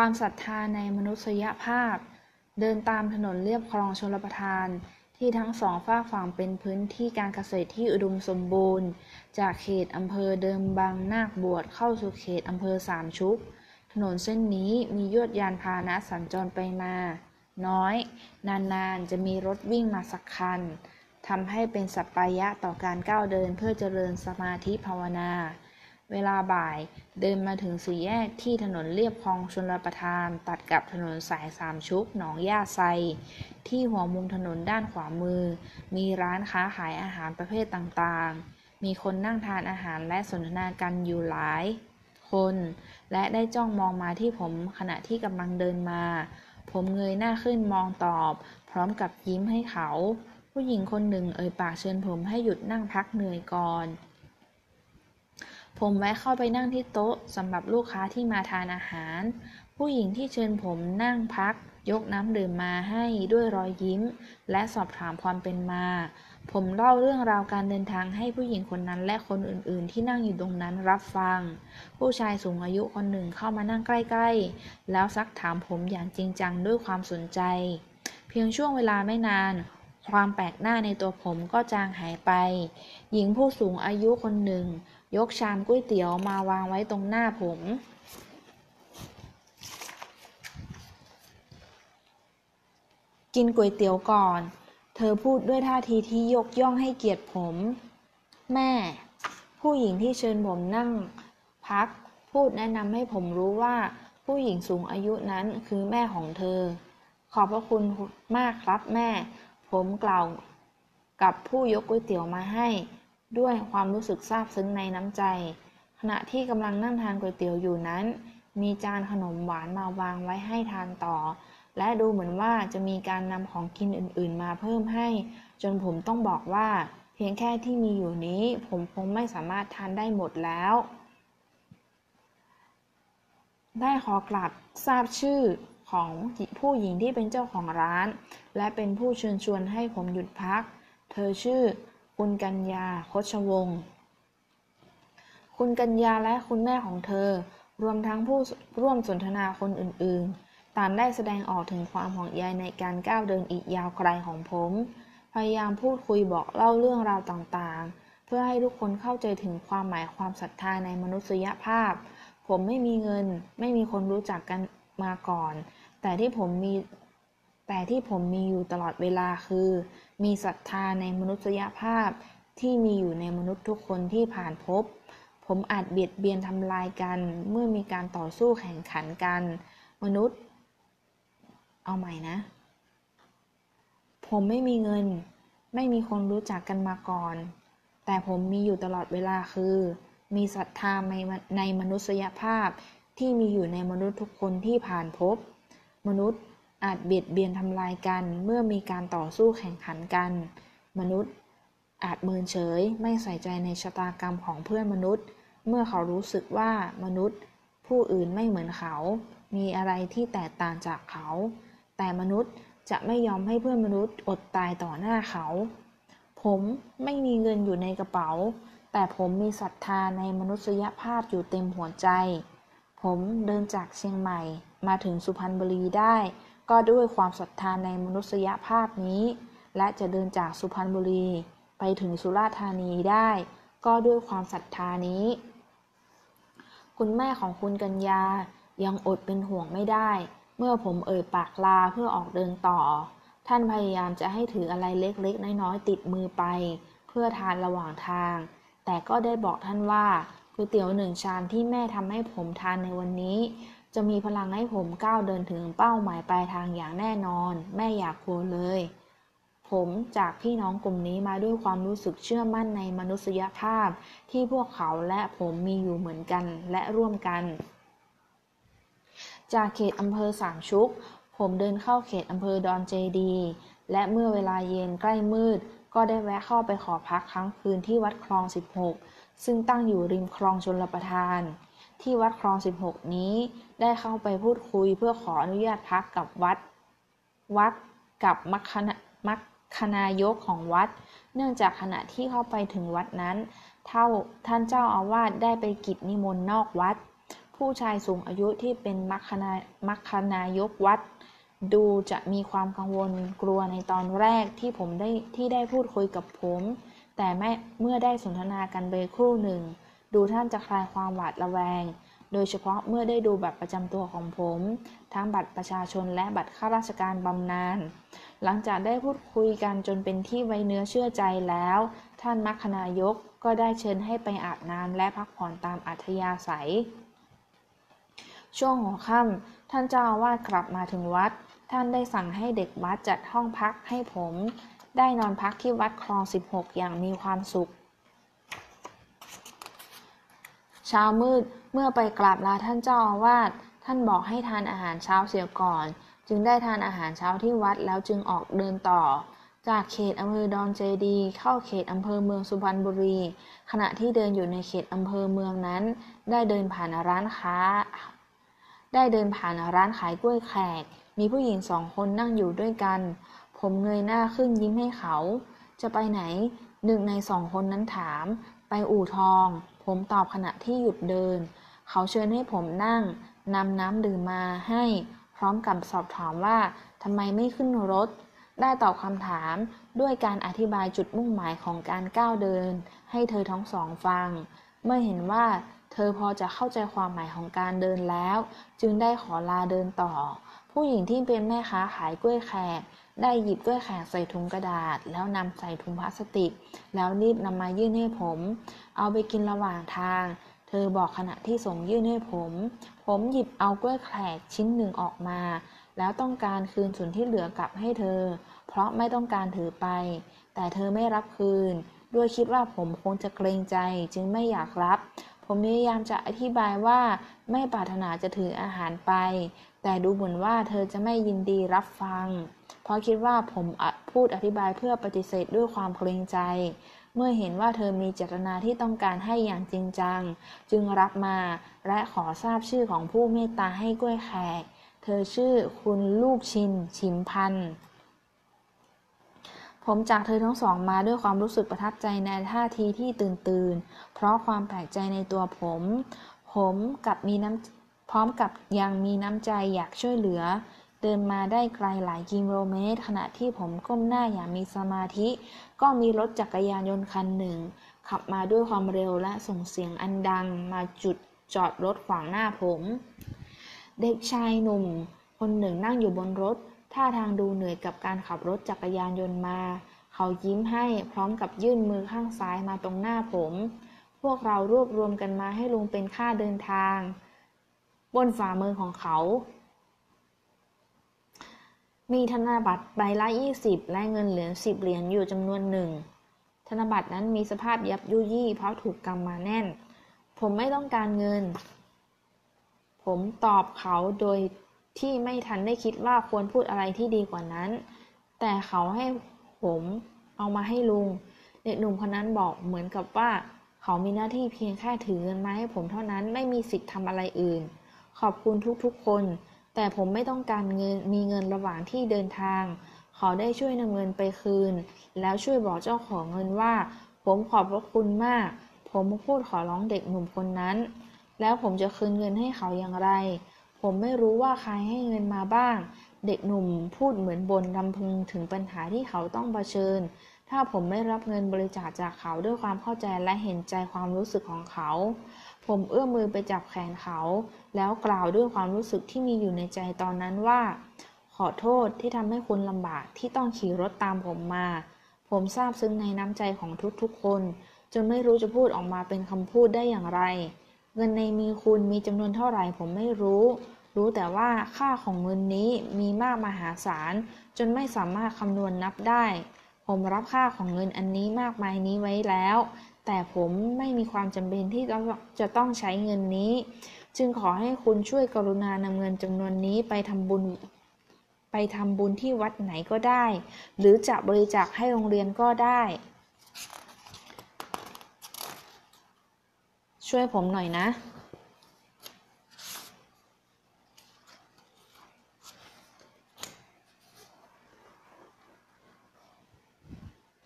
ความศรัทธาในมนุษยภาพ เดินตามถนนเลียบคลองชลประทาน ที่ทั้งสองฝากฝั่งเป็นพื้นที่การเกษตรที่อุดมสมบูรณ์ จากเขตอำเภอเดิมบางนาคบวชเข้าสู่เขตอำเภอสามชุก ถนนเส้นนี้มียวดยานพาหนะสัญจรไปมา น้อย นานๆ จะมีรถวิ่งมาสักคันทำให้เป็นสัปปายะต่อการก้าวเดินเพื่อเจริญสมาธิภาวนา เวลาบ่ายเดินมาถึงสี่แยกที่ถนนเลียบคลองชลประทาน ตัดกับถนนสายสามชุกหนองย่าไซ ที่หัวมุมถนนด้านขวามือ มีร้านค้าขายอาหารประเภทต่างๆ มีคนนั่งทานอาหารและสนทนากันอยู่หลาย คน และได้จ้องมองมาที่ผมขณะที่กำลังเดินมา ผมเงยหน้าขึ้นมองตอบ พร้อมกับยิ้มให้เขา ผู้หญิงคนหนึ่งเอ่ยปากเชิญผมให้หยุดนั่งพักเหนื่อยก่อน ผมแวะเข้าไปนั่งที่โต๊ะสำหรับลูกค้าที่มาทานอาหาร ผู้หญิงที่เชิญผมนั่งพัก ยกน้ำดื่มมาให้ด้วยรอยยิ้ม และสอบถามความเป็นมา ผมเล่าเรื่องราวการเดินทางให้ผู้หญิงคนนั้นและคนอื่นๆ ที่นั่งอยู่ตรงนั้นรับฟัง ผู้ชายสูงอายุคนหนึ่งเข้ามานั่งใกล้ๆ แล้วซักถามผมอย่างจริงจังด้วยความสนใจ เพียงช่วงเวลาไม่นานความแปลกหน้าในตัวผมก็จางหายไป หญิงผู้สูงอายุคนหนึ่ง ยกชามก๋วยเตี๋ยวมาวางไว้ตรงหน้าผม กินก๋วยเตี๋ยวก่อน เธอพูดด้วยท่าทีที่ยกย่องให้เกียรติผม แม่ ผู้หญิงที่เชิญผมนั่ง พัก พูดแนะนำให้ผมรู้ว่า ผู้หญิงสูงอายุนั้นคือแม่ของเธอ ขอบพระคุณมากครับแม่ ผมกล่าวกับผู้ยกก๋วยเตี๋ยวมาให้ ด้วยความรู้สึกซาบซึ้งในน้ำใจ ขณะที่กำลังนั่งทานก๋วยเตี๋ยวอยู่นั้น มีจานขนมหวานมาวางไว้ให้ทานต่อ และดูเหมือนว่าจะมีการนำของกินอื่นๆ มาเพิ่มให้ จนผมต้องบอกว่า เพียงแค่ที่มีอยู่นี้ ผมคงไม่สามารถทานได้หมดแล้ว ได้ขอกลับทราบชื่อของผู้หญิงที่เป็นเจ้าของร้าน และเป็นผู้เชิญชวนให้ผมหยุดพัก เธอชื่อ คุณกัญญาโคชวงศ์คุณกัญญาและคุณแม่ของเธอ รวมทั้งผู้ร่วมสนทนาคนอื่นๆ ต่างได้แสดงออกถึงความห่วงใยในการก้าวเดินอีกยาวไกลของผม พยายามพูดคุยบอกเล่าเรื่องราวต่างๆ เพื่อให้ทุกคนเข้าใจถึงความหมายความศรัทธาในมนุษยภาพ ผมไม่มีเงิน ไม่มีคนรู้จักกันมาก่อน แต่ที่ผมมี แต่ที่ผมมีอยู่ตลอดเวลาคือ มีศรัทธาในมนุษยภาพที่มีอยู่ในมนุษย์ทุกคนที่ผ่านพบ ผมอาจเบียดเบียนทำลายกัน เมื่อมีการต่อสู้แข่งขันกัน มนุษย์ เอาใหม่นะ ผมไม่มีเงิน ไม่มีคนรู้จักกันมาก่อน แต่ผมมีอยู่ตลอดเวลาคือ มีศรัทธาในในมนุษยภาพที่มีอยู่ในมนุษย์ทุกคนที่ผ่านพบ มนุษย์ อาจเบียดเบียนทำลายกัน เมื่อมีการต่อสู้แข่งขันกัน มนุษย์ อาจเมินเฉยไม่ใส่ใจในชะตากรรมของเพื่อนมนุษย์ เมื่อเขารู้สึกว่ามนุษย์ ผู้อื่นไม่เหมือนเขา มีอะไรที่แตกต่างจากเขา แต่มนุษย์จะไม่ยอมให้เพื่อนมนุษย์อดตายต่อหน้าเขา ผมไม่มีเงินอยู่ในกระเป๋า แต่ผมมีศรัทธาในมนุษยภาพอยู่เต็มหัวใจ ผมเดินจากเชียงใหม่มาถึงสุพรรณบุรีได้ ก็ด้วยความศรัทธาในมนุษยภาพนี้ และจะเดินจากสุพรรณบุรี ไปถึงสุราษฎร์ธานีได้ ก็ด้วยความศรัทธานี้ คุณแม่ของคุณกัญญายังอดเป็นห่วงไม่ได้ เมื่อผมเอ่ยปากลาเพื่อออกเดินต่อ ท่านพยายามจะให้ถืออะไรเล็กๆ น้อยๆ ติดมือไป เพื่อทานระหว่างทาง แต่ก็ได้บอกท่านว่าก๋วยเตี๋ยวหนึ่งชามที่แม่ทำให้ผมทานในวันนี้ จะมีพลังให้ผมก้าวเดินถึงเป้าหมายปลายทางอย่างแน่นอน แม่อยากกลัวเลย ผมจากพี่น้องกลุ่มนี้มาด้วยความรู้สึกเชื่อมั่นในมนุษยภาพ ที่พวกเขาและผมมีอยู่เหมือนกันและร่วมกัน จากเขตอำเภอสามชุก ผมเดินเข้าเขตอำเภอดอนเจดี และเมื่อเวลาเย็นใกล้มืด ก็ได้แวะเข้าไปขอพักค้างคืนที่วัดคลอง 16 ซึ่งตั้งอยู่ริมคลองชลประทาน ที่วัดคลอง16 นี้ได้เข้าไปพูดคุยเพื่อขออนุญาตพักกับวัด วัดกับมัคคณมัคคนายกของวัด เนื่องจากขณะที่เข้าไปถึงวัดนั้น เท่าท่านเจ้าอาวาสได้ไปกิจนิมนต์นอกวัด ผู้ชายสูงอายุที่เป็นมัคคณามัคคนายกวัด ดูจะมีความกังวลกลัวในตอนแรกที่ผมได้ที่ได้พูดคุยกับผม แต่แม่เมื่อได้สนทนากันไปครู่หนึ่ง ดูท่านจะคลายความหวาดระแวง โดยเฉพาะเมื่อได้ดูบัตรประจำตัวของผม ทั้งบัตรประชาชนและบัตรข้าราชการบำนาญ หลังจากได้พูดคุยกันจนเป็นที่ไว้เนื้อเชื่อใจแล้ว ท่านมัคคนายกก็ได้เชิญให้ไปอาบน้ำและพักผ่อนตามอัธยาศัย ช่วงหัวค่ำท่านเจ้าอาวาสกลับมาถึงวัด ท่านได้สั่งให้เด็กวัดจัดห้องพักให้ผม ได้นอนพักที่วัดคลอง 16 อย่างมีความสุข เช้ามืดเมื่อไปกราบลาท่านเจ้าอาวาสท่านบอกให้ทานอาหารเช้าเสียก่อน จึงได้ทานอาหารเช้าที่วัดแล้วจึงออกเดินต่อ จากเขตอำเภอดอนเจดี เข้าเขตอำเภอเมืองสุพรรณบุรี ขณะที่เดินอยู่ในเขตอำเภอเมืองนั้น ได้เดินผ่านร้านค้า ได้เดินผ่านร้านขายกล้วยแขก มีผู้หญิงสองคนนั่งอยู่ด้วยกัน ผมเงยหน้าขึ้นยิ้มให้เขา จะไปไหนหนึ่งในสองคนนั้นถาม ไปอู่ทอง ผมตอบขณะที่หยุดเดิน เขาเชิญให้ผมนั่งนำน้ำดื่มมาให้ พร้อมกับสอบถามว่าทำไมไม่ขึ้นรถ ได้ตอบคำถามด้วยการอธิบายจุดมุ่งหมายของการก้าวเดิน ให้เธอทั้งสองฟัง เมื่อเห็นว่าเธอพอจะเข้าใจความหมายของการเดินแล้ว จึงได้ขอลาเดินต่อ ผู้หญิงที่เป็นแม่ค้าขายกล้วยแขก ได้หยิบกล้วยแขกใส่ถุงกระดาษ แล้วนำใส่ถุงพลาสติก แล้วรีบนำมายื่นให้ผม เอาไปกินระหว่างทาง เธอบอกขณะที่ส่งยื่นให้ผม ผมหยิบเอากล้วยแขกชิ้นหนึ่งออกมา แล้วต้องการคืนส่วนที่เหลือกลับให้เธอ เพราะไม่ต้องการถือไป แต่เธอไม่รับคืน ด้วยคิดว่าผมคงจะเกรงใจจึงไม่อยากรับ ผมพยายามจะอธิบายว่าไม่ปรารถนาจะถืออาหารไป แต่ดูเหมือนว่าเธอจะไม่ยินดีรับฟัง เพราะคิดว่าผมพูดอธิบายเพื่อปฏิเสธด้วยความเกรงใจ เมื่อเห็นว่าเธอมีเจตนาที่ต้องการให้อย่างจริงจัง จึงรับมาและขอทราบชื่อของผู้เมตตาให้กล้วยแขก เธอชื่อคุณลูกชิน ชิมพันธ์ ผมจากเธอทั้งสองมาด้วยความรู้สึกประทับใจในท่าทีที่ตื่นตื่น เพราะความแปลกใจในตัวผม ผมกับมีน้ำพร้อมกับยังมีน้ำใจอยากช่วยเหลือ เดินมาได้ไกลหลายกิโลเมตร ขณะที่ผมก้มหน้าอย่างมีสมาธิ ก็มีรถจักรยานยนต์คันหนึ่ง ขับมาด้วยความเร็วและส่งเสียงอันดังมาจุดจอดรถขวางหน้าผม เด็กชายหนุ่ม คนหนึ่งนั่งอยู่บนรถ ท่าทางดูเหนื่อยกับการขับรถจักรยานยนต์มา เขายิ้มให้พร้อมกับยื่นมือข้างซ้ายมาตรงหน้าผม พวกเรารวบรวมกันมาให้ลุงเป็นค่าเดินทาง บนฝ่ามือของเขา มีธนบัตรใบละ20 และเงินเหรียญ10 เหรียญอยู่จำนวนหนึ่ง ธนบัตรนั้นมีสภาพยับยุยี่เพราะถูกกำมาแน่น ผมไม่ต้องการเงิน ผมตอบเขาโดย ที่ไม่ทันได้คิดว่าควรพูดอะไรที่ดีกว่านั้น แต่เขาให้ผมเอามาให้ลุง เด็กหนุ่มคนนั้นบอกเหมือนกับว่า เขามีหน้าที่เพียงแค่ถือเงินมาให้ผมเท่านั้นไม่มีสิทธิ์ทำอะไรอื่น ขอบคุณทุกๆคน แต่ผมไม่ต้องการเงินมีเงินระหว่างที่เดินทางขอได้ช่วยนำเงินไปคืน แล้วช่วยบอกเจ้าของเงินว่า ผมขอบพระคุณมาก ผมพูดขอร้องเด็กหนุ่มคนนั้น แล้วผมจะคืนเงินให้เขาอย่างไร ผมไม่รู้ว่าใครให้เงินมาบ้าง เด็กหนุ่มพูดเหมือนบนรำพึงถึงปัญหาที่เขาต้องเผชิญ ถ้าผมไม่รับเงินบริจาคจากเขาด้วยความเข้าใจและเห็นใจความรู้สึกของเขา ผมเอื้อมมือไปจับแขนเขา แล้วกล่าวด้วยความรู้สึกที่มีอยู่ในใจตอนนั้นว่า ขอโทษที่ทำให้คุณลำบากที่ต้องขี่รถตามผมมา ผมซาบซึ้งในน้ำใจของทุกๆคน จนไม่รู้จะพูดออกมาเป็นคำพูดได้อย่างไร เงินในมีคุณมีจำนวนเท่าไหร่ผมไม่รู้ รู้แต่ว่าค่าของเงินนี้มีมากมหาศาล จนไม่สามารถคำนวณนับได้ ผมรับค่าของเงินอันนี้มากมายนี้ไว้แล้ว แต่ผมไม่มีความจำเป็นที่จะต้องใช้เงินนี้ จึงขอให้คุณช่วยกรุณานำเงินจำนวนนี้ไปทำบุญไปทำบุญที่วัดไหนก็ได้ หรือจะบริจาคให้โรงเรียนก็ได้ ช่วยผมหน่อยนะ